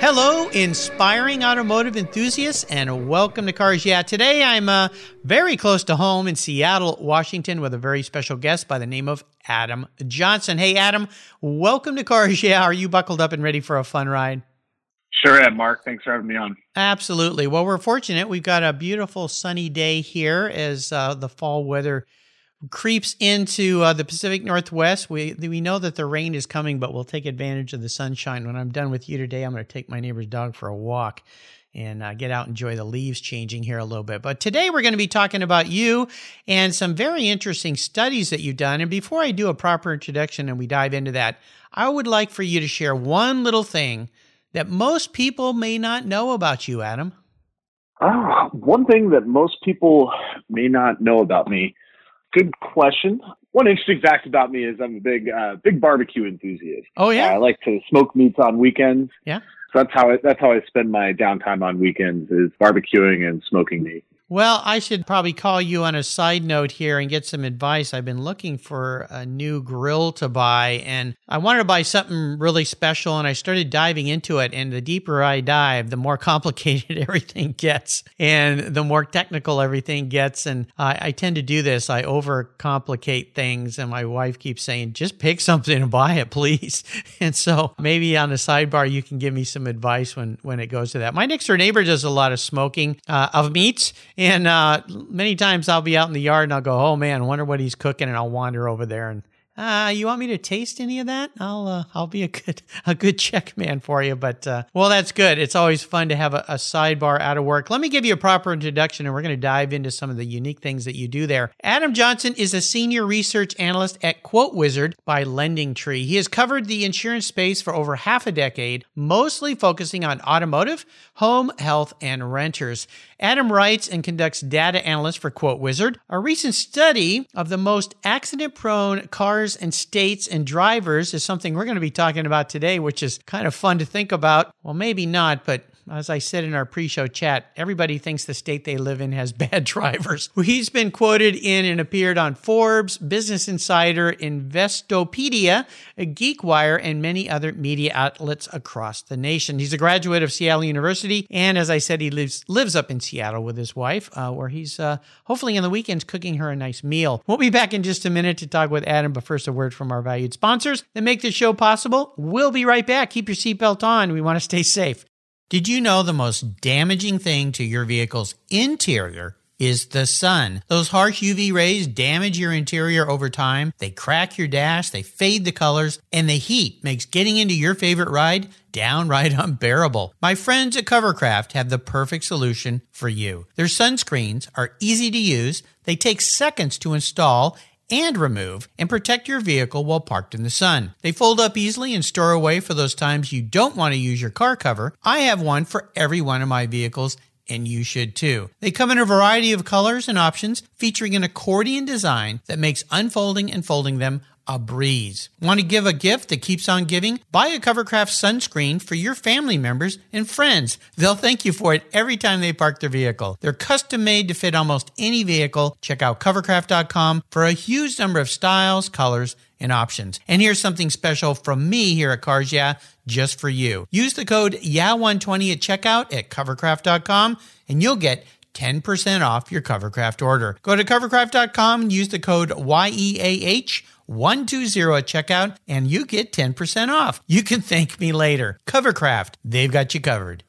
Hello, inspiring automotive enthusiasts, and welcome to Cars Yeah. Today I'm uh, very close to home in Seattle, Washington, with a very special guest by the name of Adam Johnson. Hey, Adam, welcome to Cars Yeah. Are you buckled up and ready for a fun ride? Sure am, Mark. Thanks for having me on. Absolutely. Well, we're fortunate. We've got a beautiful sunny day here as uh, the fall weather creeps into uh, the Pacific Northwest. We we know that the rain is coming, but we'll take advantage of the sunshine. When I'm done with you today, I'm going to take my neighbor's dog for a walk and uh, get out and enjoy the leaves changing here a little bit. But today we're going to be talking about you and some very interesting studies that you've done. And before I do a proper introduction and we dive into that, I would like for you to share one little thing that most people may not know about you, Adam. Oh, one thing that most people may not know about me Good question. One interesting fact about me is I'm a big, uh, big barbecue enthusiast. Oh yeah, uh, I like to smoke meats on weekends. Yeah, so that's how I, that's how I spend my downtime on weekends is barbecuing and smoking meat. Well, I should probably call you on a side note here and get some advice. I've been looking for a new grill to buy and I wanted to buy something really special and I started diving into it. And the deeper I dive, the more complicated everything gets and the more technical everything gets. And I, I tend to do this. I overcomplicate things and my wife keeps saying, just pick something and buy it, please. And so maybe on the sidebar, you can give me some advice when, when it goes to that. My next door neighbor does a lot of smoking uh, of meats and uh, many times I'll be out in the yard and I'll go, oh man, wonder what he's cooking, and I'll wander over there and uh, you want me to taste any of that? I'll uh, I'll be a good a good check man for you. But uh, well, that's good. It's always fun to have a, a, sidebar out of work. Let me give you a proper introduction, and we're going to dive into some of the unique things that you do there. Adam Johnson is a senior research analyst at Quote Wizard by Lending Tree. He has covered the insurance space for over half a decade, mostly focusing on automotive, home, health, and renters. Adam writes and conducts data analysis for Quote Wizard. A recent study of the most accident prone cars and states and drivers is something we're going to be talking about today, which is kind of fun to think about. Well, maybe not, but as I said in our pre show chat, everybody thinks the state they live in has bad drivers. He's been quoted in and appeared on Forbes, Business Insider, Investopedia, GeekWire, and many other media outlets across the nation. He's a graduate of Seattle University, and as I said, he lives lives up in Seattle with his wife, uh, where he's uh, hopefully in the weekends cooking her a nice meal. We'll be back in just a minute to talk with Adam, but first, a word from our valued sponsors that make this show possible. We'll be right back. Keep your seatbelt on. We want to stay safe. Did you know the most damaging thing to your vehicle's interior is the sun. Those harsh UV rays damage your interior over time. They crack your dash, they fade the colors, and the heat makes getting into your favorite ride downright unbearable. My friends at Covercraft have the perfect solution for you. Their sunscreens are easy to use, they take seconds to install, and remove and protect your vehicle while parked in the sun. They fold up easily and store away for those times you don't want to use your car cover. I have one for every one of my vehicles and you should too. They come in a variety of colors and options, featuring an accordion design that makes unfolding and folding them a breeze. Want to give a gift that keeps on giving? Buy a Covercraft sunscreen for your family members and friends. They'll thank you for it every time they park their vehicle. They're custom made to fit almost any vehicle. Check out covercraft.com for a huge number of styles, colors, and options. And here's something special from me here at Cars Yeah, just for you. Use the code YEAH120 at checkout at covercraft.com and you'll get 10% off your Covercraft order. Go to covercraft.com and use the code YEAH 120 at checkout and you get 10% off. You can thank me later. Covercraft, they've got you covered.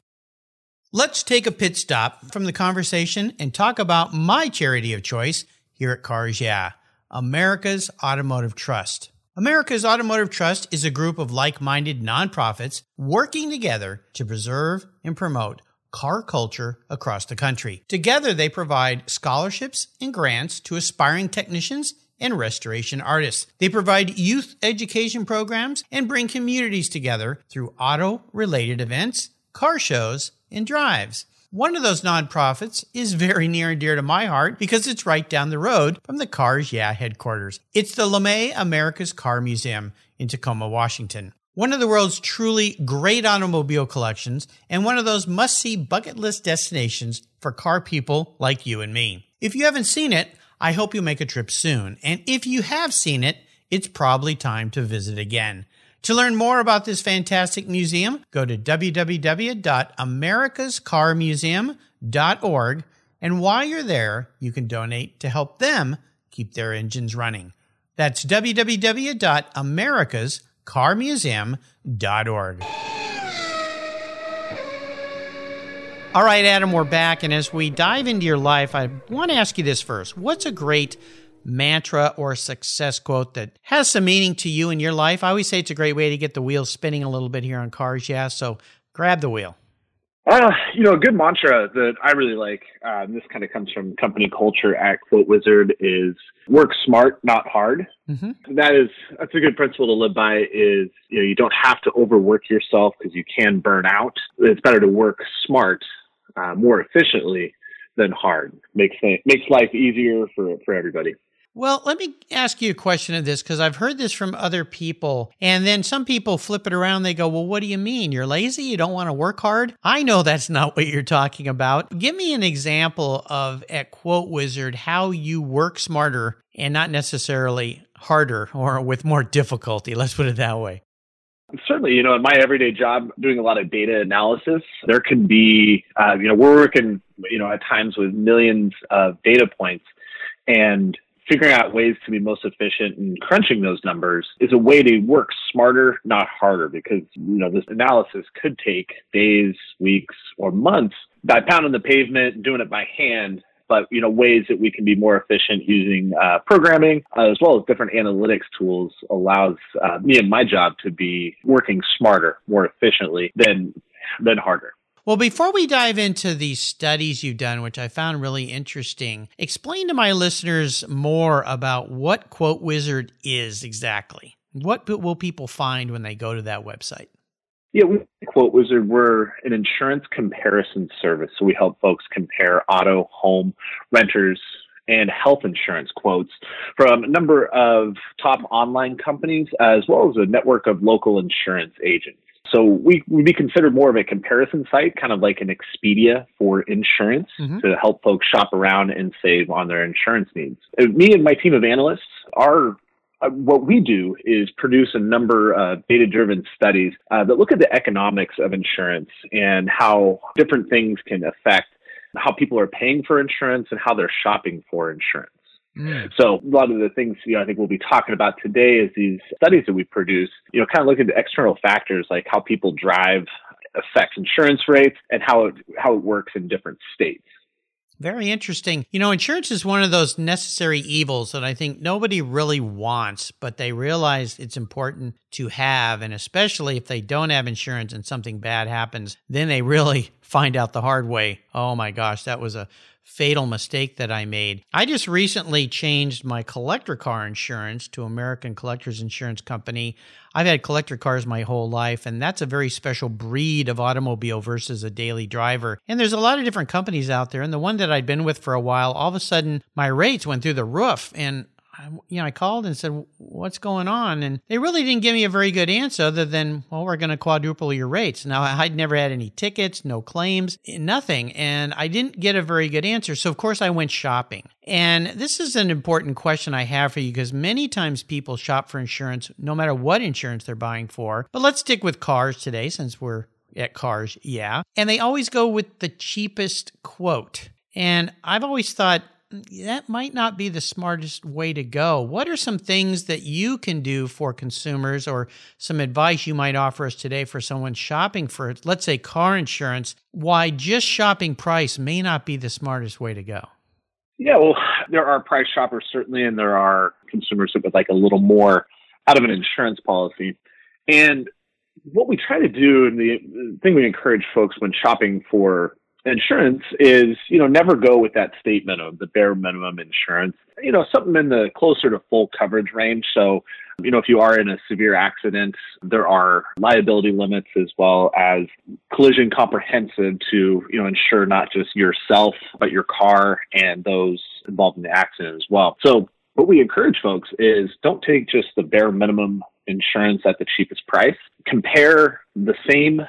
Let's take a pit stop from the conversation and talk about my charity of choice here at Cars Yeah, America's Automotive Trust. America's Automotive Trust is a group of like minded nonprofits working together to preserve and promote car culture across the country. Together, they provide scholarships and grants to aspiring technicians and restoration artists. They provide youth education programs and bring communities together through auto related events, car shows, and drives. One of those nonprofits is very near and dear to my heart because it's right down the road from the Cars Yeah headquarters. It's the LeMay America's Car Museum in Tacoma, Washington. One of the world's truly great automobile collections and one of those must see bucket list destinations for car people like you and me. If you haven't seen it, I hope you make a trip soon. And if you have seen it, it's probably time to visit again. To learn more about this fantastic museum, go to www.americascarmuseum.org. And while you're there, you can donate to help them keep their engines running. That's www.americascarmuseum.org. All right, Adam, we're back. And as we dive into your life, I want to ask you this first. What's a great mantra or success quote that has some meaning to you in your life. I always say it's a great way to get the wheels spinning a little bit here on cars. Yeah. So grab the wheel. Uh, you know, a good mantra that I really like, uh, this kind of comes from company culture at Quote Wizard is work smart, not hard. Mm-hmm. That is, that's a good principle to live by is, you know, you don't have to overwork yourself because you can burn out. It's better to work smart, uh, more efficiently than hard. Makes, makes life easier for, for everybody. Well, let me ask you a question of this because I've heard this from other people. And then some people flip it around. They go, Well, what do you mean? You're lazy? You don't want to work hard? I know that's not what you're talking about. Give me an example of at Quote Wizard how you work smarter and not necessarily harder or with more difficulty. Let's put it that way. Certainly, you know, in my everyday job, doing a lot of data analysis, there can be, uh, you know, we're working, you know, at times with millions of data points. And figuring out ways to be most efficient and crunching those numbers is a way to work smarter, not harder, because you know this analysis could take days, weeks, or months by pounding the pavement, doing it by hand. But you know ways that we can be more efficient using uh, programming uh, as well as different analytics tools allows uh, me and my job to be working smarter, more efficiently than than harder. Well, before we dive into these studies you've done, which I found really interesting, explain to my listeners more about what Quote Wizard is exactly. What will people find when they go to that website? Yeah, we Quote Wizard, we're an insurance comparison service. So we help folks compare auto, home, renters, and health insurance quotes from a number of top online companies as well as a network of local insurance agents. So we would be considered more of a comparison site, kind of like an Expedia for insurance mm-hmm. to help folks shop around and save on their insurance needs. Me and my team of analysts are uh, what we do is produce a number of data driven studies uh, that look at the economics of insurance and how different things can affect how people are paying for insurance and how they're shopping for insurance. Mm. So a lot of the things you know I think we'll be talking about today is these studies that we produce. You know, kind of look at the external factors like how people drive affects insurance rates and how it how it works in different states. Very interesting. You know, insurance is one of those necessary evils that I think nobody really wants, but they realize it's important to have. And especially if they don't have insurance and something bad happens, then they really find out the hard way. Oh my gosh, that was a fatal mistake that I made. I just recently changed my collector car insurance to American Collectors Insurance Company. I've had collector cars my whole life, and that's a very special breed of automobile versus a daily driver. And there's a lot of different companies out there. And the one that I'd been with for a while, all of a sudden my rates went through the roof. And I, you know, I called and said, "What's going on?" And they really didn't give me a very good answer, other than, "Well, we're going to quadruple your rates." Now, I'd never had any tickets, no claims, nothing, and I didn't get a very good answer. So, of course, I went shopping. And this is an important question I have for you because many times people shop for insurance, no matter what insurance they're buying for. But let's stick with cars today, since we're at cars, yeah. And they always go with the cheapest quote. And I've always thought that might not be the smartest way to go. What are some things that you can do for consumers or some advice you might offer us today for someone shopping for, let's say, car insurance? Why just shopping price may not be the smartest way to go? Yeah, well, there are price shoppers certainly, and there are consumers that would like a little more out of an insurance policy. And what we try to do, and the thing we encourage folks when shopping for insurance is, you know, never go with that statement of the bare minimum insurance. You know, something in the closer to full coverage range. So You know, if you are in a severe accident, there are liability limits as well as collision comprehensive to, you know, ensure not just yourself, but your car and those involved in the accident as well. So what we encourage folks is don't take just the bare minimum insurance at the cheapest price. Compare the same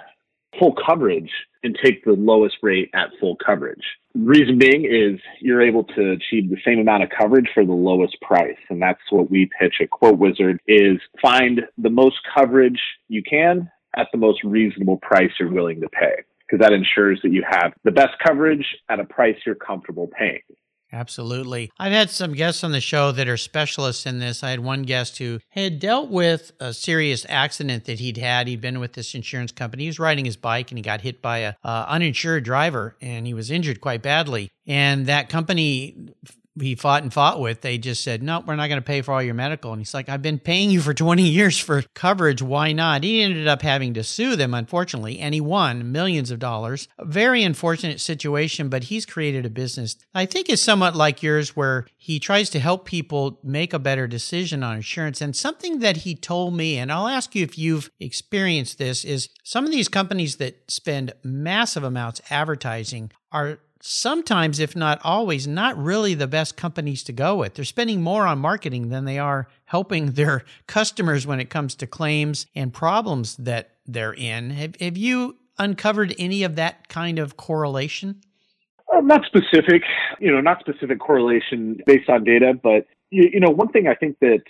full coverage and take the lowest rate at full coverage. Reason being is you're able to achieve the same amount of coverage for the lowest price. And that's what we pitch at Quote Wizard is find the most coverage you can at the most reasonable price you're willing to pay. Because that ensures that you have the best coverage at a price you're comfortable paying. Absolutely. I've had some guests on the show that are specialists in this. I had one guest who had dealt with a serious accident that he'd had. He'd been with this insurance company. He was riding his bike and he got hit by a uh, uninsured driver and he was injured quite badly. And that company he fought and fought with, they just said, no, we're not going to pay for all your medical. And he's like, I've been paying you for 20 years for coverage. Why not? He ended up having to sue them, unfortunately, and he won millions of dollars. A very unfortunate situation, but he's created a business I think is somewhat like yours, where he tries to help people make a better decision on insurance. And something that he told me, and I'll ask you if you've experienced this, is some of these companies that spend massive amounts advertising are sometimes, if not always, not really the best companies to go with. They're spending more on marketing than they are helping their customers when it comes to claims and problems that they're in. Have, have you uncovered any of that kind of correlation? Uh, not specific, you know, not specific correlation based on data, but you, you know, one thing I think that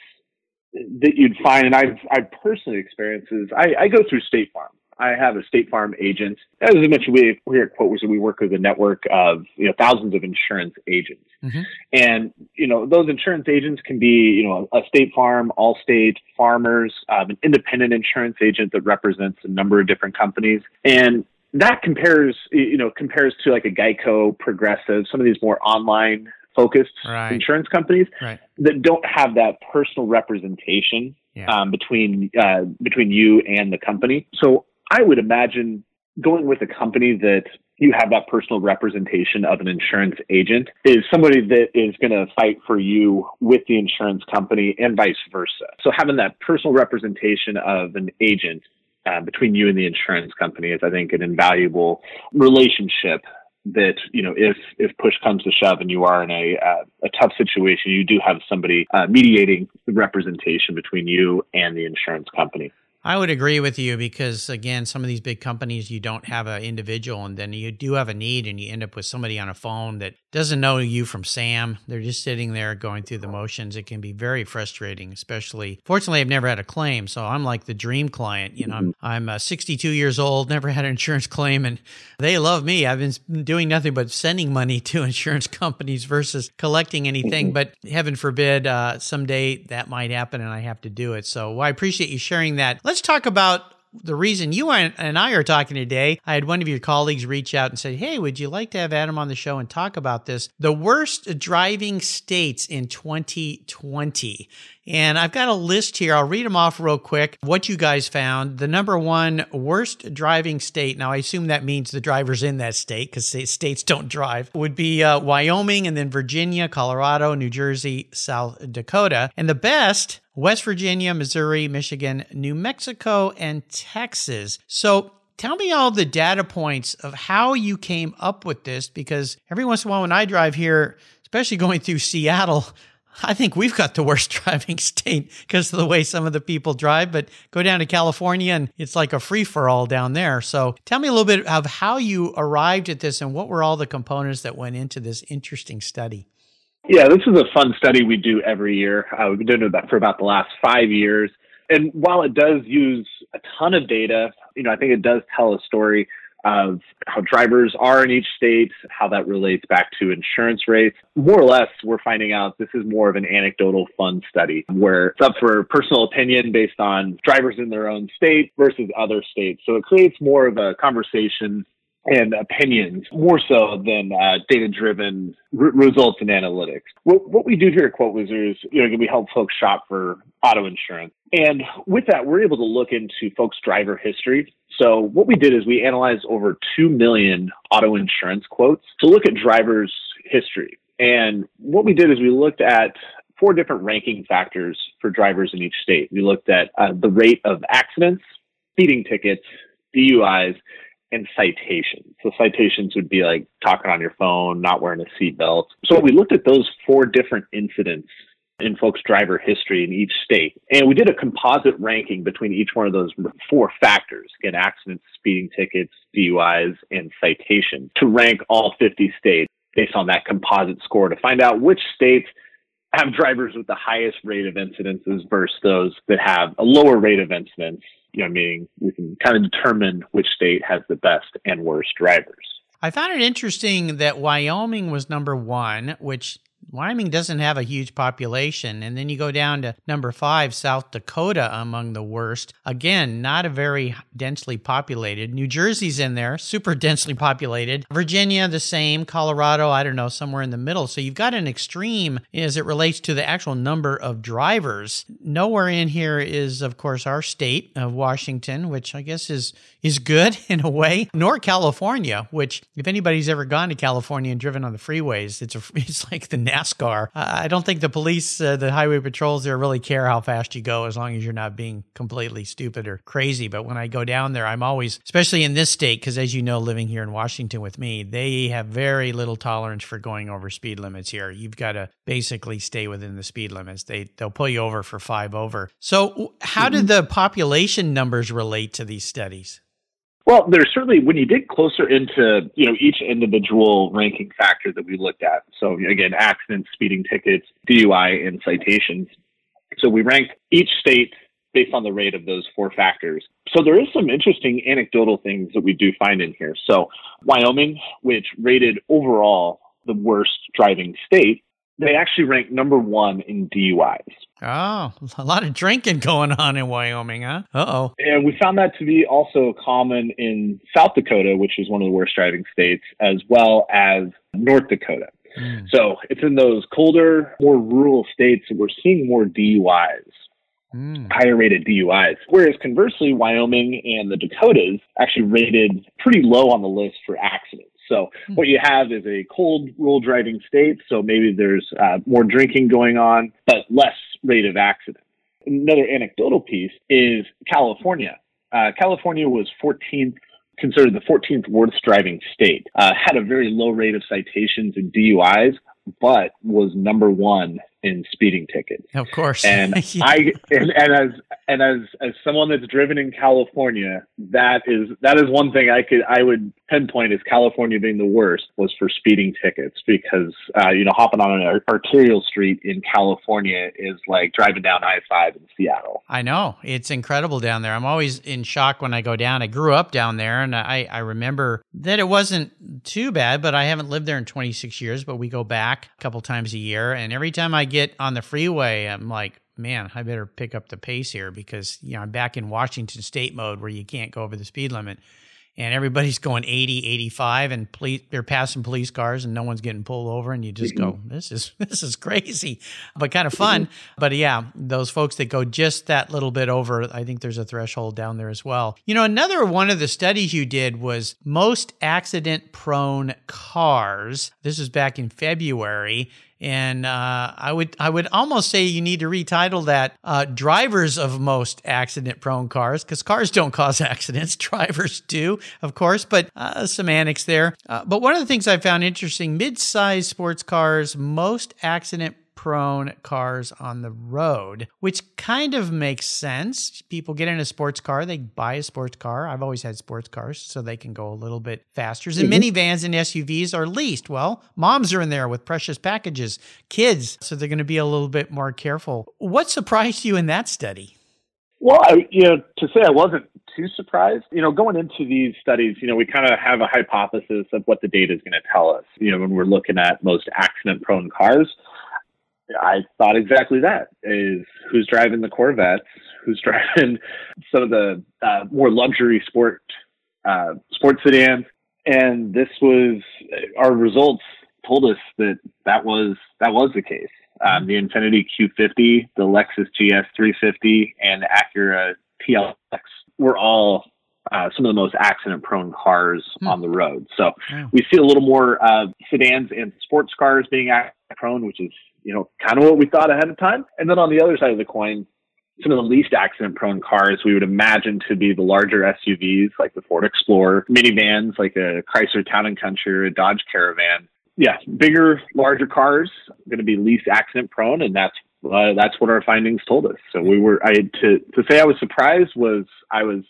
that you'd find, and I've I've personally experienced is I, I go through State Farm, I have a State Farm agent. As I mentioned, we here at Quote we work with a network of you know thousands of insurance agents, mm-hmm. and you know those insurance agents can be you know a State Farm, Allstate, Farmers, um, an independent insurance agent that represents a number of different companies, and that compares you know compares to like a Geico, Progressive, some of these more online focused right. insurance companies right. that don't have that personal representation yeah. um, between uh, between you and the company. So I would imagine going with a company that you have that personal representation of an insurance agent is somebody that is going to fight for you with the insurance company and vice versa. So having that personal representation of an agent uh, between you and the insurance company is, I think, an invaluable relationship that you know if if push comes to shove and you are in a uh, a tough situation you do have somebody uh, mediating the representation between you and the insurance company I would agree with you because again, some of these big companies you don't have an individual, and then you do have a need, and you end up with somebody on a phone that doesn't know you from Sam. They're just sitting there going through the motions. It can be very frustrating, especially. Fortunately, I've never had a claim, so I'm like the dream client. You know, I'm, mm-hmm. I'm uh, 62 years old, never had an insurance claim, and they love me. I've been doing nothing but sending money to insurance companies versus collecting anything. Mm-hmm. But heaven forbid, uh, someday that might happen, and I have to do it. So well, I appreciate you sharing that. Let's talk about the reason you and I are talking today, I had one of your colleagues reach out and say, Hey, would you like to have Adam on the show and talk about this? The worst driving states in 2020. And I've got a list here. I'll read them off real quick. What you guys found. The number one worst driving state. Now, I assume that means the drivers in that state because states don't drive would be uh, Wyoming and then Virginia, Colorado, New Jersey, South Dakota. And the best, West Virginia, Missouri, Michigan, New Mexico, and Texas. So tell me all the data points of how you came up with this because every once in a while when I drive here, especially going through Seattle, I think we've got the worst driving state because of the way some of the people drive, but go down to California and it's like a free for all down there. So tell me a little bit of how you arrived at this and what were all the components that went into this interesting study. Yeah, this is a fun study we do every year. Uh, we've been doing it for about the last five years. And while it does use a ton of data, you know, I think it does tell a story of how drivers are in each state, how that relates back to insurance rates. More or less, we're finding out this is more of an anecdotal fun study where it's up for personal opinion based on drivers in their own state versus other states. So it creates more of a conversation and opinions more so than uh, data driven r- results and analytics. What, what, we do here at Quote Wizards, you know, we help folks shop for auto insurance. And with that, we're able to look into folks' driver history. So what we did is we analyzed over 2 million auto insurance quotes to look at drivers' history. And what we did is we looked at four different ranking factors for drivers in each state. We looked at uh, the rate of accidents, speeding tickets, DUIs, and citations. So citations would be like talking on your phone, not wearing a seatbelt. So we looked at those four different incidents in folks' driver history in each state. And we did a composite ranking between each one of those four factors again, accidents, speeding tickets, DUIs, and citations to rank all 50 states based on that composite score to find out which states have drivers with the highest rate of incidences versus those that have a lower rate of incidents, you know, meaning we can kind of determine which state has the best and worst drivers. I found it interesting that Wyoming was number one, which Wyoming doesn't have a huge population. And then you go down to number five, South Dakota among the worst. Again, not a very densely populated. New Jersey's in there, super densely populated. Virginia, the same. Colorado, I don't know, somewhere in the middle. So you've got an extreme as it relates to the actual number of drivers. Nowhere in here is, of course, our state of Washington, which I guess is is good in a way, nor California, which if anybody's ever gone to California and driven on the freeways, it's a, it's like the NASCAR. I don't think the police, uh, the highway patrols there really care how fast you go as long as you're not being completely stupid or crazy. But when I go down there, I'm always, especially in this state, because as you know, living here in Washington with me, they have very little tolerance for going over speed limits here. You've got to basically stay within the speed limits. They they'll pull you over for five over. So, how did the population numbers relate to these studies? Well, there's certainly when you dig closer into you know each individual ranking factor that we looked at. So again, accidents, speeding tickets, DUI, and citations. So we ranked each state based on the rate of those four factors. So there is some interesting anecdotal things that we do find in here. So Wyoming, which rated overall the worst driving state, they actually rank number one in DUIs. Oh, a lot of drinking going on in Wyoming, huh? Uh oh. And we found that to be also common in South Dakota, which is one of the worst driving states, as well as North Dakota. Mm. So it's in those colder, more rural states that we're seeing more DUIs. Mm. Higher rated DUIs. Whereas conversely, Wyoming and the Dakotas actually rated pretty low on the list for accidents. So hmm. what you have is a cold rule driving state. So maybe there's uh, more drinking going on, but less rate of accident. Another anecdotal piece is California. Uh, California was 14th, considered the 14th worst driving state. Uh, had a very low rate of citations and DUIs, but was number one in speeding tickets. Of course. And yeah. I and, and as and as as someone that's driven in California, that is that is one thing I could I would pinpoint as California being the worst was for speeding tickets because uh, you know hopping on an arterial street in California is like driving down I five in Seattle. I know it's incredible down there. I'm always in shock when I go down. I grew up down there, and I I remember that it wasn't too bad, but I haven't lived there in 26 years. But we go back a couple times a year, and every time I get on the freeway, I'm like, man, I better pick up the pace here because you know I'm back in Washington State mode where you can't go over the speed limit and everybody's going 80 85 and police, they're passing police cars and no one's getting pulled over and you just go mm-hmm. this is this is crazy but kind of fun mm-hmm. but yeah those folks that go just that little bit over i think there's a threshold down there as well you know another one of the studies you did was most accident prone cars this was back in february and uh, I would I would almost say you need to retitle that uh, "Drivers of Most Accident-Prone Cars" because cars don't cause accidents, drivers do, of course. But uh, semantics there. Uh, but one of the things I found interesting: mid-sized sports cars most accident prone cars on the road, which kind of makes sense. People get in a sports car, they buy a sports car. I've always had sports cars so they can go a little bit faster. And mm-hmm. minivans and SUVs are leased. Well, moms are in there with precious packages, kids, so they're going to be a little bit more careful. What surprised you in that study? Well, I, you know, to say I wasn't too surprised. You know, going into these studies, you know, we kind of have a hypothesis of what the data is going to tell us. You know, when we're looking at most accident-prone cars, I thought exactly that is who's driving the Corvettes, who's driving some of the uh, more luxury sport uh, sports sedans, and this was our results told us that that was that was the case. Um, the Infiniti Q50, the Lexus GS 350, and the Acura TLX were all uh, some of the most accident prone cars hmm. on the road. So we see a little more uh, sedans and sports cars being accident prone, which is you know, kind of what we thought ahead of time. And then on the other side of the coin, some of the least accident prone cars we would imagine to be the larger SUVs like the Ford Explorer, minivans like a Chrysler Town and Country or a Dodge Caravan. Yeah, bigger, larger cars going to be least accident prone, and that's uh, that's what our findings told us. So we were I to to say I was surprised was I was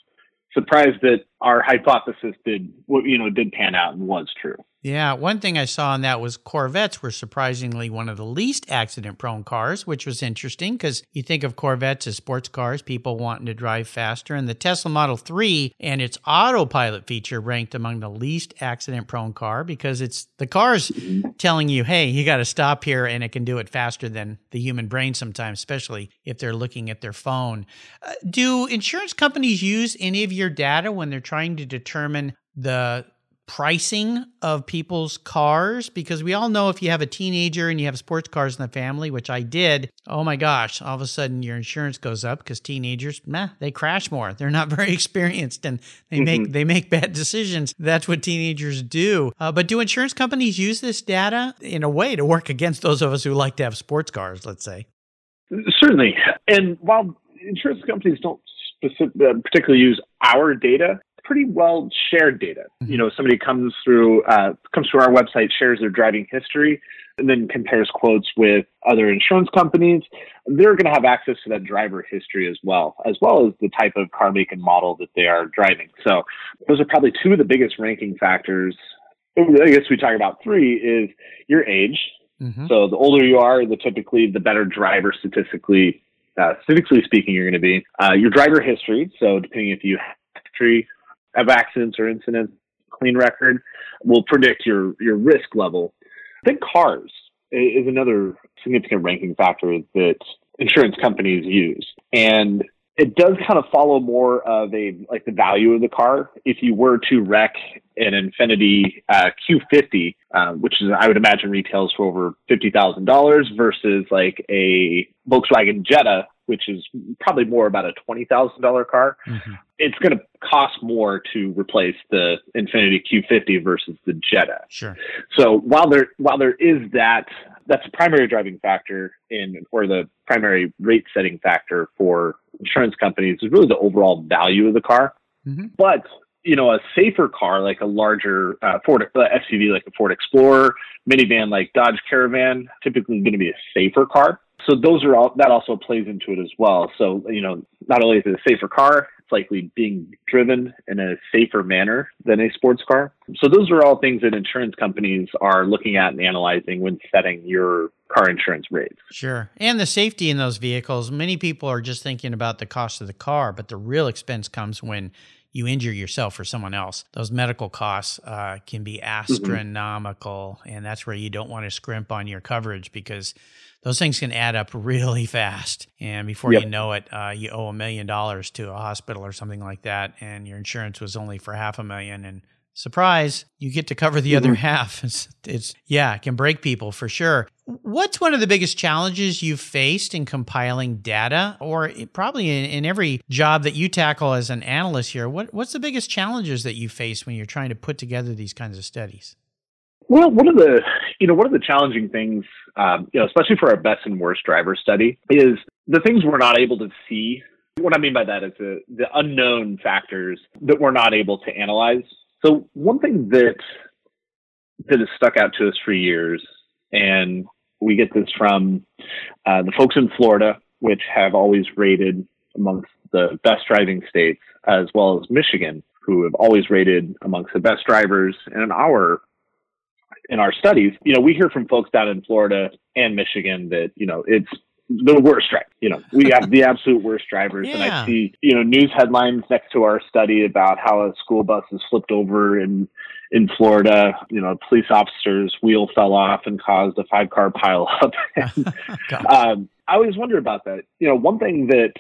surprised that our hypothesis did you know did pan out and was true. Yeah, one thing I saw on that was Corvettes were surprisingly one of the least accident prone cars, which was interesting because you think of Corvettes as sports cars, people wanting to drive faster. And the Tesla Model 3 and its autopilot feature ranked among the least accident prone car because it's the car's telling you, hey, you got to stop here and it can do it faster than the human brain sometimes, especially if they're looking at their phone. Uh, do insurance companies use any of your data when they're trying to determine the pricing of people's cars because we all know if you have a teenager and you have sports cars in the family, which I did, oh my gosh, all of a sudden your insurance goes up because teenagers, meh, they crash more. They're not very experienced and they mm-hmm. make they make bad decisions. That's what teenagers do. Uh, but do insurance companies use this data in a way to work against those of us who like to have sports cars? Let's say. Certainly, and while insurance companies don't specific, uh, particularly use our data pretty well shared data. Mm-hmm. You know, somebody comes through uh, comes to our website, shares their driving history, and then compares quotes with other insurance companies. They're going to have access to that driver history as well, as well as the type of car make and model that they are driving. So those are probably two of the biggest ranking factors. I guess we talk about three is your age. Mm-hmm. So the older you are, the typically the better driver statistically uh, statistically speaking, you're going to be uh, your driver history. So depending if you have history of accidents or incidents, clean record, will predict your your risk level. I think cars is another significant ranking factor that insurance companies use, and it does kind of follow more of a like the value of the car. If you were to wreck an Infiniti uh, Q50, uh, which is I would imagine retails for over fifty thousand dollars, versus like a Volkswagen Jetta, which is probably more about a twenty thousand dollar car, mm-hmm. it's going to cost more to replace the Infiniti Q50 versus the Jetta. Sure. So while there while there is that that's the primary driving factor in or the primary rate setting factor for insurance companies is really the overall value of the car. Mm-hmm. But you know, a safer car like a larger uh, Ford uh, SUV like a Ford Explorer, minivan like Dodge Caravan, typically going to be a safer car so those are all that also plays into it as well. So you know, not only is it a safer car, it's likely being driven in a safer manner than a sports car. So those are all things that insurance companies are looking at and analyzing when setting your car insurance rates. Sure. And the safety in those vehicles, many people are just thinking about the cost of the car, but the real expense comes when you injure yourself or someone else. Those medical costs uh, can be mm-hmm. astronomical, mm-hmm. and that's where you don't want to scrimp on your coverage because those things can add up really fast. And before yep. you know it, uh, you owe a million dollars to a hospital or something like that, and your insurance was only for half a million. And surprise, you get to cover the mm-hmm. other half. It's, it's, yeah, it can break people for sure. What's one of the biggest challenges you've faced in compiling data, or probably in, in every job that you tackle as an analyst here? What, what's the biggest challenges that you face when you're trying to put together these kinds of studies? Well, one of the you know one of the challenging things, um, you know, especially for our best and worst driver study, is the things we're not able to see. What I mean by that is the the unknown factors that we're not able to analyze. So one thing that that has stuck out to us for years, and we get this from uh, the folks in Florida, which have always rated amongst the best driving states, as well as Michigan, who have always rated amongst the best drivers. And in our in our studies, you know, we hear from folks down in Florida and Michigan that, you know, it's the worst drive. You know, we have the absolute worst drivers. Yeah. And I see, you know, news headlines next to our study about how a school bus has flipped over in in Florida. You know, a police officer's wheel fell off and caused a five car pile up. um, I always wonder about that. You know, one thing that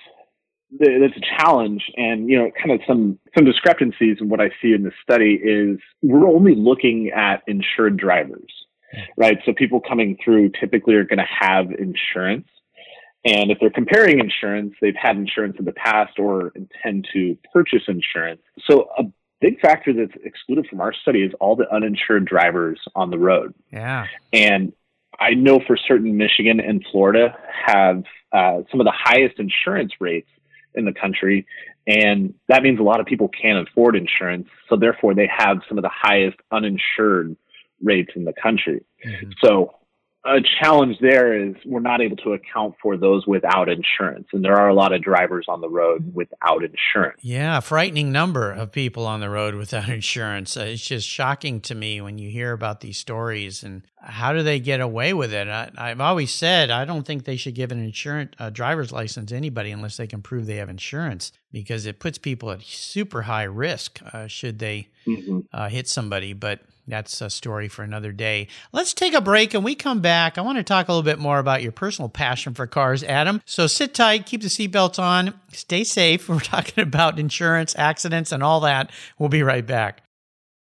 that's a challenge. And you know kind of some some discrepancies in what i see in this study is we're only looking at insured drivers right? So people coming through typically are going to have insurance. And if they're comparing insurance they've had insurance in the past or intend to purchase insurance. So a big factor that's excluded from our study is all the uninsured drivers on the road. Yeah. And I know for certain Michigan and Florida have uh, some of the highest insurance rates in the country. And that means a lot of people can't afford insurance. So therefore, they have some of the highest uninsured rates in the country. Mm-hmm. So a challenge there is we're not able to account for those without insurance. And there are a lot of drivers on the road without insurance. Yeah, frightening number of people on the road without insurance. Uh, it's just shocking to me when you hear about these stories and how do they get away with it? I, have always said I don't think they should give an insurance a driver's license to anybody unless they can prove they have insurance because it puts people at super high risk uh, should they mm-hmm. uh, hit somebody. But that's a story for another day. Let's take a break and we come back. I want to talk a little bit more about your personal passion for cars, Adam. So sit tight, keep the seatbelts on, stay safe. We're talking about insurance, accidents, and all that. We'll be right back.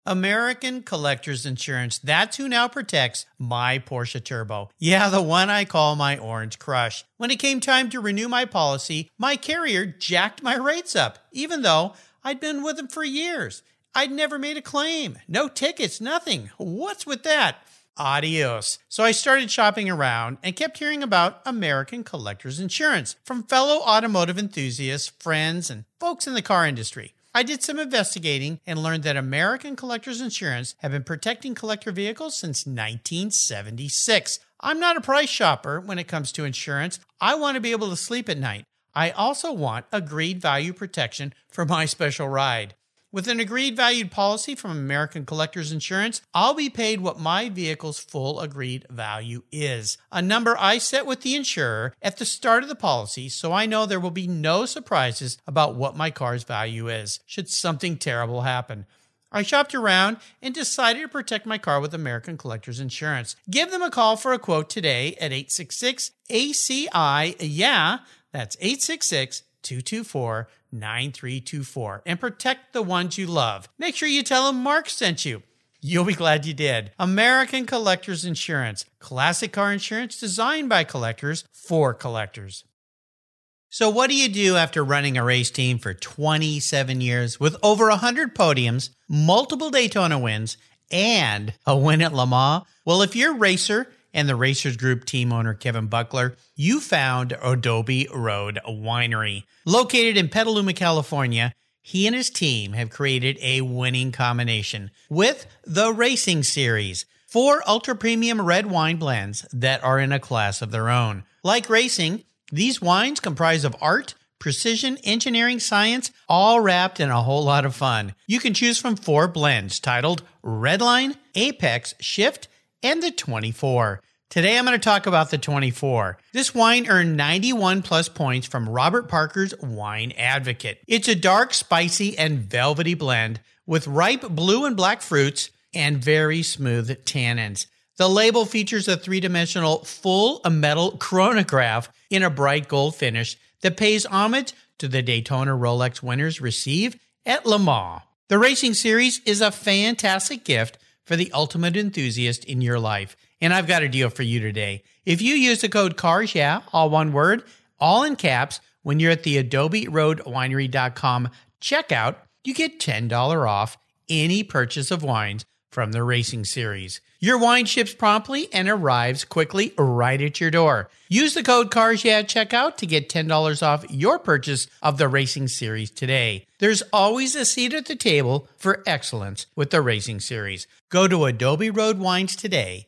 American Collectors Insurance. That's who now protects my Porsche Turbo. Yeah, the one I call my Orange Crush. When it came time to renew my policy, my carrier jacked my rates up, even though I'd been with them for years. I'd never made a claim. No tickets, nothing. What's with that? Adios. So I started shopping around and kept hearing about American Collectors Insurance from fellow automotive enthusiasts, friends, and folks in the car industry. I did some investigating and learned that American Collectors Insurance have been protecting collector vehicles since 1976. I'm not a price shopper when it comes to insurance. I want to be able to sleep at night. I also want agreed value protection for my special ride. With an agreed valued policy from American Collectors Insurance, I'll be paid what my vehicle's full agreed value is, a number I set with the insurer at the start of the policy so I know there will be no surprises about what my car's value is should something terrible happen. I shopped around and decided to protect my car with American Collectors Insurance. Give them a call for a quote today at 866 ACI. Yeah, that's 866 224 9324 and protect the ones you love. Make sure you tell them Mark sent you. You'll be glad you did. American Collectors Insurance, classic car insurance designed by collectors for collectors. So, what do you do after running a race team for 27 years with over 100 podiums, multiple Daytona wins, and a win at Le Mans? Well, if you're a racer, and the Racers Group team owner Kevin Buckler, you found Adobe Road Winery. Located in Petaluma, California, he and his team have created a winning combination with the Racing Series, four ultra premium red wine blends that are in a class of their own. Like racing, these wines comprise of art, precision, engineering, science, all wrapped in a whole lot of fun. You can choose from four blends titled Redline, Apex, Shift, and the 24. Today I'm going to talk about the 24. This wine earned 91 plus points from Robert Parker's Wine Advocate. It's a dark, spicy, and velvety blend with ripe blue and black fruits and very smooth tannins. The label features a three dimensional full metal chronograph in a bright gold finish that pays homage to the Daytona Rolex winners receive at Le Mans. The racing series is a fantastic gift for the ultimate enthusiast in your life. And I've got a deal for you today. If you use the code CARS, yeah, all one word, all in caps, when you're at the Adobe Road Winery.com checkout, you get $10 off any purchase of wines from the racing series. Your wine ships promptly and arrives quickly right at your door. Use the code CARS at checkout to get $10 off your purchase of the racing series today. There's always a seat at the table for excellence with the racing series. Go to Adobe Road Wines today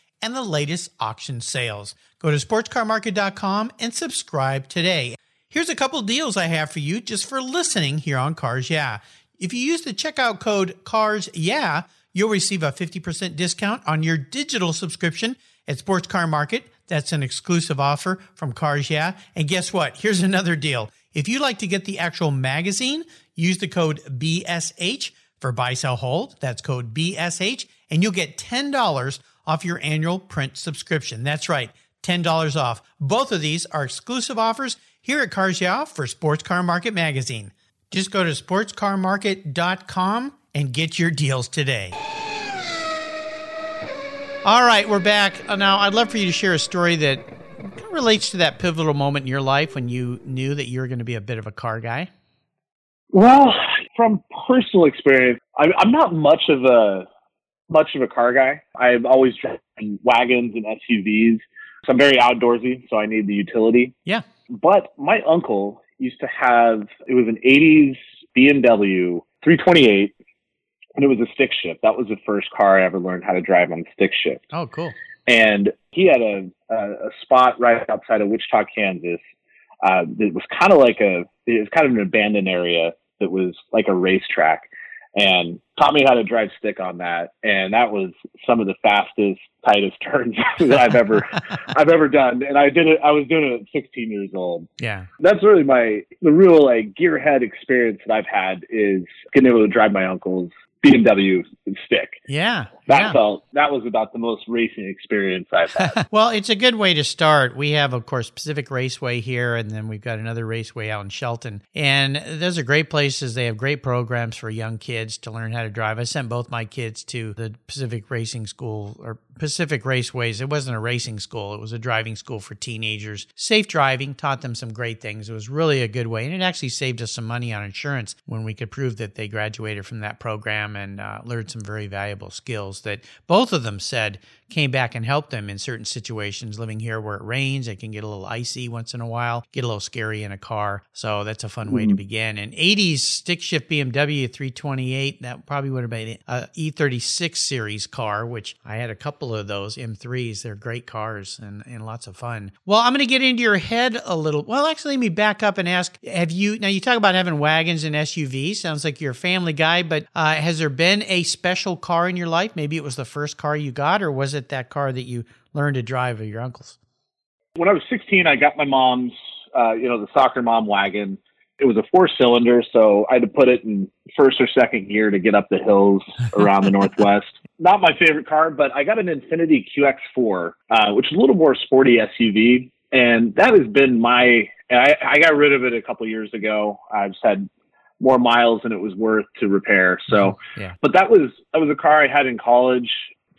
and the latest auction sales. Go to sportscarmarket.com and subscribe today. Here's a couple deals I have for you just for listening here on Cars Yeah. If you use the checkout code CARS Yeah, you'll receive a 50% discount on your digital subscription at Sports Car Market. That's an exclusive offer from Cars Yeah. And guess what? Here's another deal. If you'd like to get the actual magazine, use the code BSH for buy, sell, hold. That's code BSH, and you'll get $10 off your annual print subscription. That's right, $10 off. Both of these are exclusive offers here at Cars Yeah for Sports Car Market Magazine. Just go to sportscarmarket.com and get your deals today. All right, we're back. Uh, Now, I'd love for you to share a story that relates to that pivotal moment in your life when you knew that you were going to be a bit of a car guy. Well, from personal experience, I'm not much of a much of a car guy. I've always driven wagons and SUVs. So I'm very outdoorsy, so I need the utility. Yeah. But my uncle used to have it was an 80s BMW 328 and it was a stick shift. That was the first car I ever learned how to drive on stick shift. Oh, cool. And he had a, a, a spot right outside of Wichita, Kansas. Uh, it was kind of like a, it was kind of an abandoned area that was like a racetrack and taught me how to drive stick on that. And that was some of the fastest, tightest turns that I've ever, I've ever done. And I did it, I was doing it at 16 years old. Yeah. That's really my, the real like gearhead experience that I've had is getting able to drive my uncle's BMW stick. Yeah. That yeah. felt, that was about the most racing experience I've had. well, it's a good way to start. We have, of course, Pacific Raceway here, and then we've got another raceway out in Shelton. And those are great places. They have great programs for young kids to learn how to drive. I sent both my kids to the Pacific Racing School or Pacific Raceways. It wasn't a racing school, it was a driving school for teenagers. Safe driving taught them some great things. It was really a good way. And it actually saved us some money on insurance when we could prove that they graduated from that program and uh, learned some very valuable skills that both of them said came back and helped them in certain situations. Living here where it rains, it can get a little icy once in a while, get a little scary in a car. So that's a fun way to begin. And 80s stick shift BMW 328, that probably would have been a E36 series car, which I had a couple of those M3s. They're great cars and, and lots of fun. Well, I'm going to get into your head a little. Well, actually, let me back up and ask Have you, now you talk about having wagons and SUVs. Sounds like you're a family guy, but uh, has there been a special car in your life? Maybe it was the first car you got, or was it that car that you learned to drive of your uncle's? When I was 16, I got my mom's, uh, you know, the soccer mom wagon. It was a four cylinder, so I had to put it in first or second gear to get up the hills around the Northwest. Not my favorite car, but I got an Infiniti QX4, uh, which is a little more sporty SUV. And that has been my, I, I got rid of it a couple years ago. I just had more miles than it was worth to repair. So, yeah. but that was, that was a car I had in college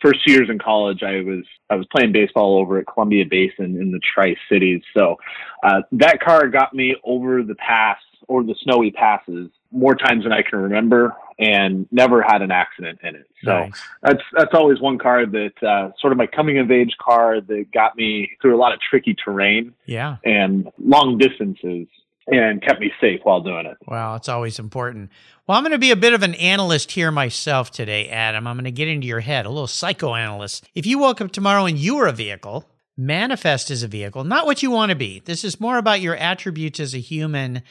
first two years in college, I was I was playing baseball over at Columbia Basin in the Tri Cities. So uh, that car got me over the pass or the snowy passes more times than I can remember, and never had an accident in it. So Nice. that's that's always one car that uh, sort of my coming of age car that got me through a lot of tricky terrain Yeah. and long distances and kept me safe while doing it. Well, it's always important. Well, I'm going to be a bit of an analyst here myself today, Adam. I'm going to get into your head, a little psychoanalyst. If you woke up tomorrow and you were a vehicle, manifest as a vehicle, not what you want to be. This is more about your attributes as a human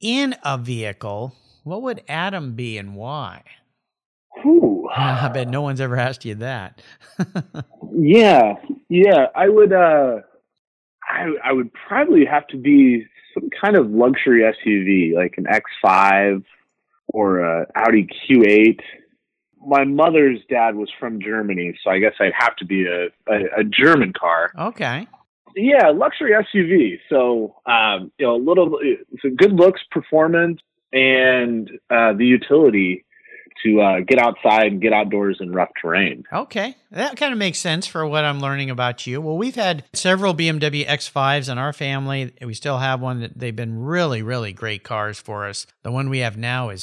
in a vehicle. What would Adam be and why? Whew. I bet no one's ever asked you that. Yeah, yeah. I would. uh I I would probably have to be some kind of luxury SUV, like an X5 or a Audi Q8. My mother's dad was from Germany, so I guess I'd have to be a a, a German car. okay. Yeah, luxury SUV. So um, you know, a little it's a good looks, performance, and uh, the utility to uh, get outside and get outdoors in rough terrain. Okay, that kind of makes sense for what I'm learning about you. Well, we've had several BMW X5s in our family. We still have one that they've been really, really great cars for us. The one we have now is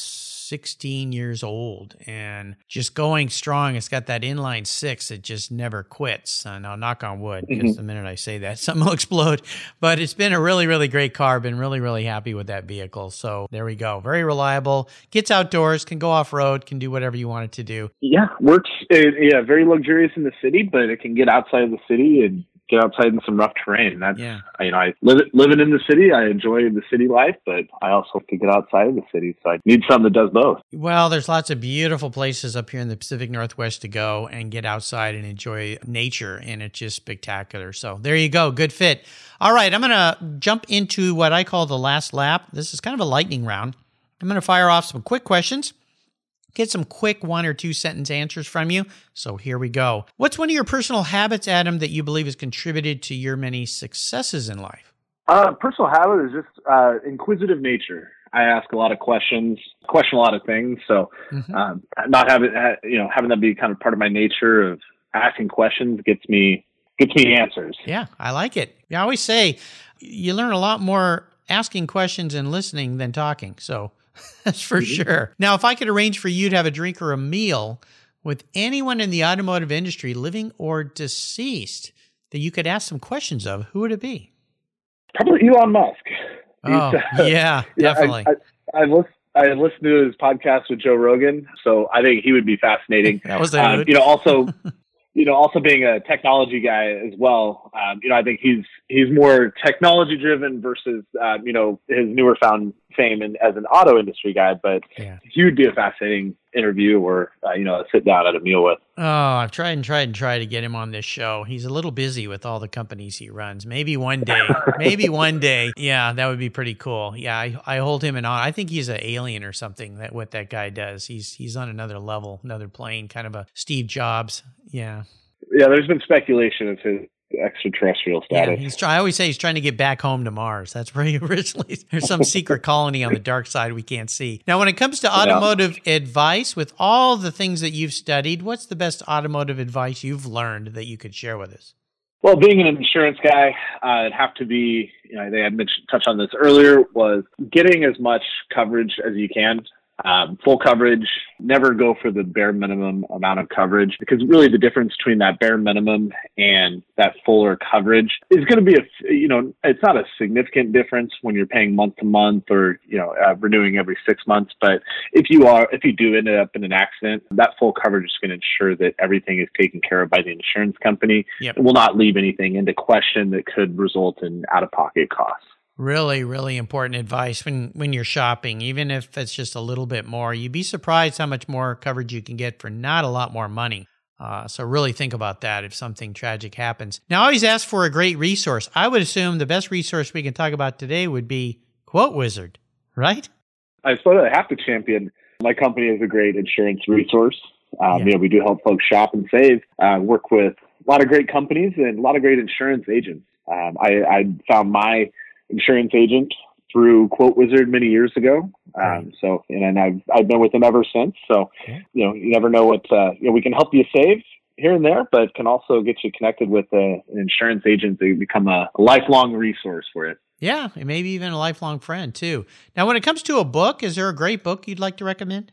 16 years old and just going strong. It's got that inline six that just never quits. Uh, now, knock on wood, because the minute I say that, something will explode. But it's been a really, really great car. Been really, really happy with that vehicle. So there we go. Very reliable. Gets outdoors, can go off road, can do whatever you want it to do. Yeah, works. It, yeah, very luxurious in the city, but it can get outside of the city and get outside in some rough terrain. That's Yeah. you know, I live living in the city. I enjoy the city life, but I also have to get outside of the city. So I need something that does both. Well, there's lots of beautiful places up here in the Pacific Northwest to go and get outside and enjoy nature, and it's just spectacular. So there you go. Good fit. All right, I'm going to jump into what I call the last lap. This is kind of a lightning round. I'm going to fire off some quick questions. Get some quick one or two sentence answers from you. So here we go. What's one of your personal habits, Adam, that you believe has contributed to your many successes in life? Uh, personal habit is just uh, inquisitive nature. I ask a lot of questions, question a lot of things. So, mm-hmm. um, not having you know having that be kind of part of my nature of asking questions gets me gets me answers. Yeah, I like it. I always say you learn a lot more asking questions and listening than talking. So that's for mm-hmm. sure. Now, if I could arrange for you to have a drink or a meal with anyone in the automotive industry, living or deceased, that you could ask some questions of, who would it be? Probably Elon Musk. Oh, uh, yeah, definitely. I, I, I've listened. I listened to his podcast with Joe Rogan, so I think he would be fascinating. that was um, you know, also you know, also being a technology guy as well, um, you know, I think he's he's more technology driven versus uh, you know his newer found fame and as an auto industry guy. But yeah. he would be a fascinating interview or uh, you know sit down at a meal with. Oh, I've tried and tried and tried to get him on this show. He's a little busy with all the companies he runs. Maybe one day, maybe one day, yeah, that would be pretty cool. Yeah, I, I hold him in on. I think he's an alien or something. That what that guy does. He's he's on another level, another plane, kind of a Steve Jobs. Yeah. Yeah, there's been speculation of his extraterrestrial status. Yeah, he's try- I always say he's trying to get back home to Mars. That's where he originally. There's some secret colony on the dark side we can't see. Now, when it comes to automotive yeah. advice, with all the things that you've studied, what's the best automotive advice you've learned that you could share with us? Well, being an insurance guy, uh, it'd have to be. You know, they had mentioned touched on this earlier. Was getting as much coverage as you can um, full coverage, never go for the bare minimum amount of coverage because really the difference between that bare minimum and that fuller coverage is going to be a, you know, it's not a significant difference when you're paying month to month or, you know, uh, renewing every six months. But if you are, if you do end up in an accident, that full coverage is going to ensure that everything is taken care of by the insurance company. Yep. It will not leave anything into question that could result in out of pocket costs really really important advice when when you're shopping even if it's just a little bit more. You'd be surprised how much more coverage you can get for not a lot more money. Uh, so really think about that if something tragic happens. Now I always ask for a great resource. I would assume the best resource we can talk about today would be quote wizard right? I suppose i have to champion my company is a great insurance resource. Um, yeah. you know we do help folks shop and save. Uh, work with a lot of great companies and a lot of great insurance agents. Um, I, I found my insurance agent through Quote Wizard many years ago. Um, so, and I've I've been with them ever since. So, okay. you know, you never know what uh, you know. We can help you save here and there, but can also get you connected with a, an insurance agent to become a, a lifelong resource for it. Yeah, and maybe even a lifelong friend too. Now, when it comes to a book, is there a great book you'd like to recommend?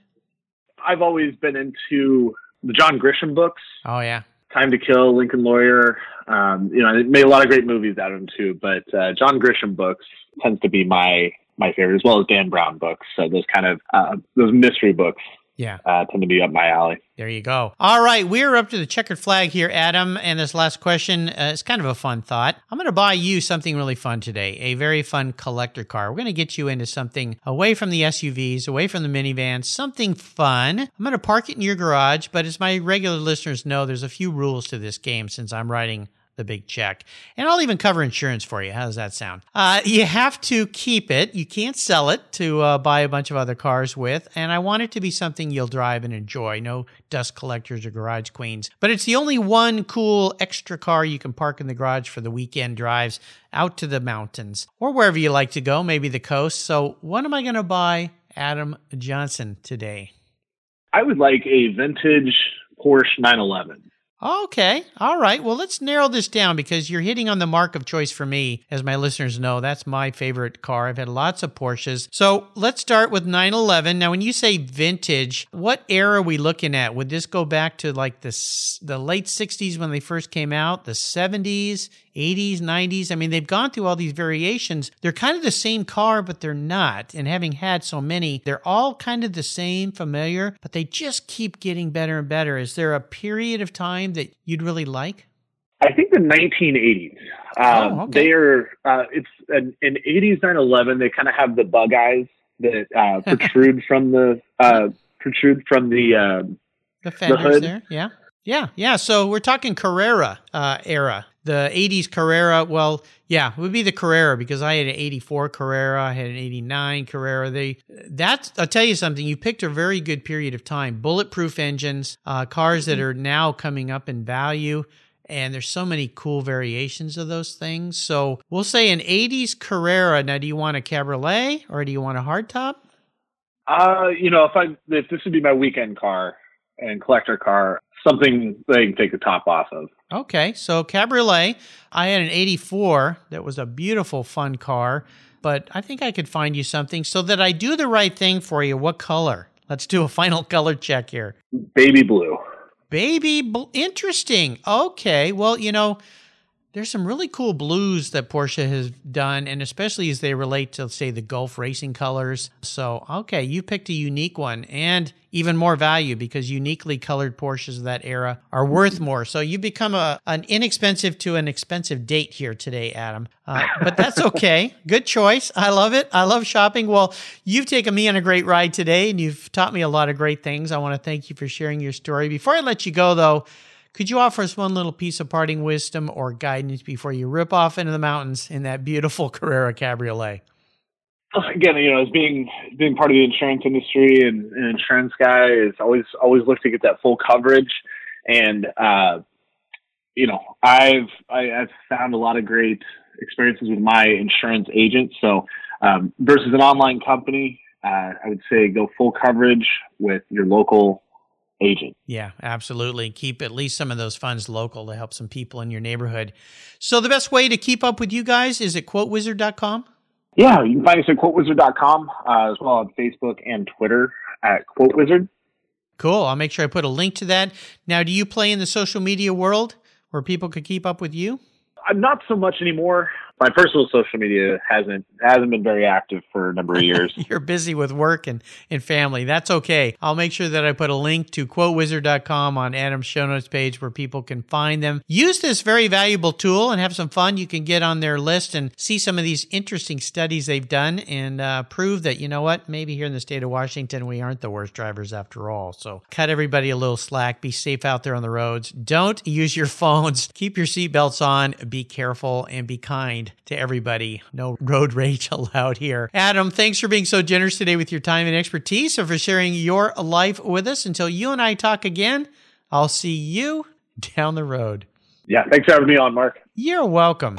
I've always been into the John Grisham books. Oh yeah, Time to Kill, Lincoln Lawyer. Um, you know, it made a lot of great movies out of him too. But uh, John Grisham books tends to be my my favorite, as well as Dan Brown books. So those kind of uh, those mystery books yeah. Uh, tend to be up my alley. There you go. All right. We're up to the checkered flag here, Adam. And this last question uh, is kind of a fun thought. I'm going to buy you something really fun today, a very fun collector car. We're going to get you into something away from the SUVs, away from the minivans, something fun. I'm going to park it in your garage, but as my regular listeners know, there's a few rules to this game since I'm writing the big check. And I'll even cover insurance for you. How does that sound? Uh, you have to keep it. You can't sell it to uh, buy a bunch of other cars with. And I want it to be something you'll drive and enjoy. No dust collectors or garage queens. But it's the only one cool extra car you can park in the garage for the weekend drives out to the mountains or wherever you like to go, maybe the coast. So, what am I going to buy Adam Johnson today? I would like a vintage Porsche 911. Okay. All right. Well, let's narrow this down because you're hitting on the mark of choice for me. As my listeners know, that's my favorite car. I've had lots of Porsches. So let's start with 911. Now, when you say vintage, what era are we looking at? Would this go back to like the, the late 60s when they first came out, the 70s, 80s, 90s. I mean, they've gone through all these variations. They're kind of the same car, but they're not. And having had so many, they're all kind of the same, familiar, but they just keep getting better and better. Is there a period of time that you'd really like? I think the 1980s. Um, oh, okay. They are. Uh, it's an, an 80s 911. They kind of have the bug eyes that uh, protrude from the uh, protrude from the um, the, the hood. There. Yeah. Yeah, yeah. So we're talking Carrera uh, era The 80s Carrera, well, yeah, it would be the Carrera because I had an 84 Carrera, I had an 89 Carrera. They that's I'll tell you something, you picked a very good period of time. Bulletproof engines, uh, cars that are now coming up in value and there's so many cool variations of those things. So we'll say an 80s Carrera. Now, do you want a cabriolet or do you want a hardtop? Uh, you know, if I if this would be my weekend car and collector car, something they can take the top off of. Okay, so cabriolet. I had an 84 that was a beautiful, fun car, but I think I could find you something so that I do the right thing for you. What color? Let's do a final color check here. Baby blue. Baby, bl- interesting. Okay, well, you know, there's some really cool blues that Porsche has done, and especially as they relate to, say, the Gulf racing colors. So, okay, you picked a unique one and even more value because uniquely colored Porsches of that era are worth more. So, you've become a, an inexpensive to an expensive date here today, Adam. Uh, but that's okay. Good choice. I love it. I love shopping. Well, you've taken me on a great ride today, and you've taught me a lot of great things. I want to thank you for sharing your story. Before I let you go, though, could you offer us one little piece of parting wisdom or guidance before you rip off into the mountains in that beautiful Carrera Cabriolet? Again, you know, as being being part of the insurance industry and an insurance guy is always always look to get that full coverage. And uh, you know, I've I, I've found a lot of great experiences with my insurance agent. So um, versus an online company, uh, I would say go full coverage with your local agent. Yeah, absolutely. Keep at least some of those funds local to help some people in your neighborhood. So the best way to keep up with you guys is at quotewizard.com? Yeah, you can find us at quotewizard.com uh, as well on Facebook and Twitter at quotewizard. Cool. I'll make sure I put a link to that. Now, do you play in the social media world where people could keep up with you? Uh, not so much anymore my personal social media hasn't hasn't been very active for a number of years. You're busy with work and, and family. That's okay. I'll make sure that I put a link to quotewizard.com on Adam's show notes page where people can find them. Use this very valuable tool and have some fun. You can get on their list and see some of these interesting studies they've done and uh, prove that, you know what, maybe here in the state of Washington, we aren't the worst drivers after all. So cut everybody a little slack. Be safe out there on the roads. Don't use your phones. Keep your seatbelts on. Be careful and be kind kind to everybody. No road rage allowed here. Adam, thanks for being so generous today with your time and expertise and for sharing your life with us. Until you and I talk again, I'll see you down the road. Yeah, thanks for having me on, Mark. You're welcome.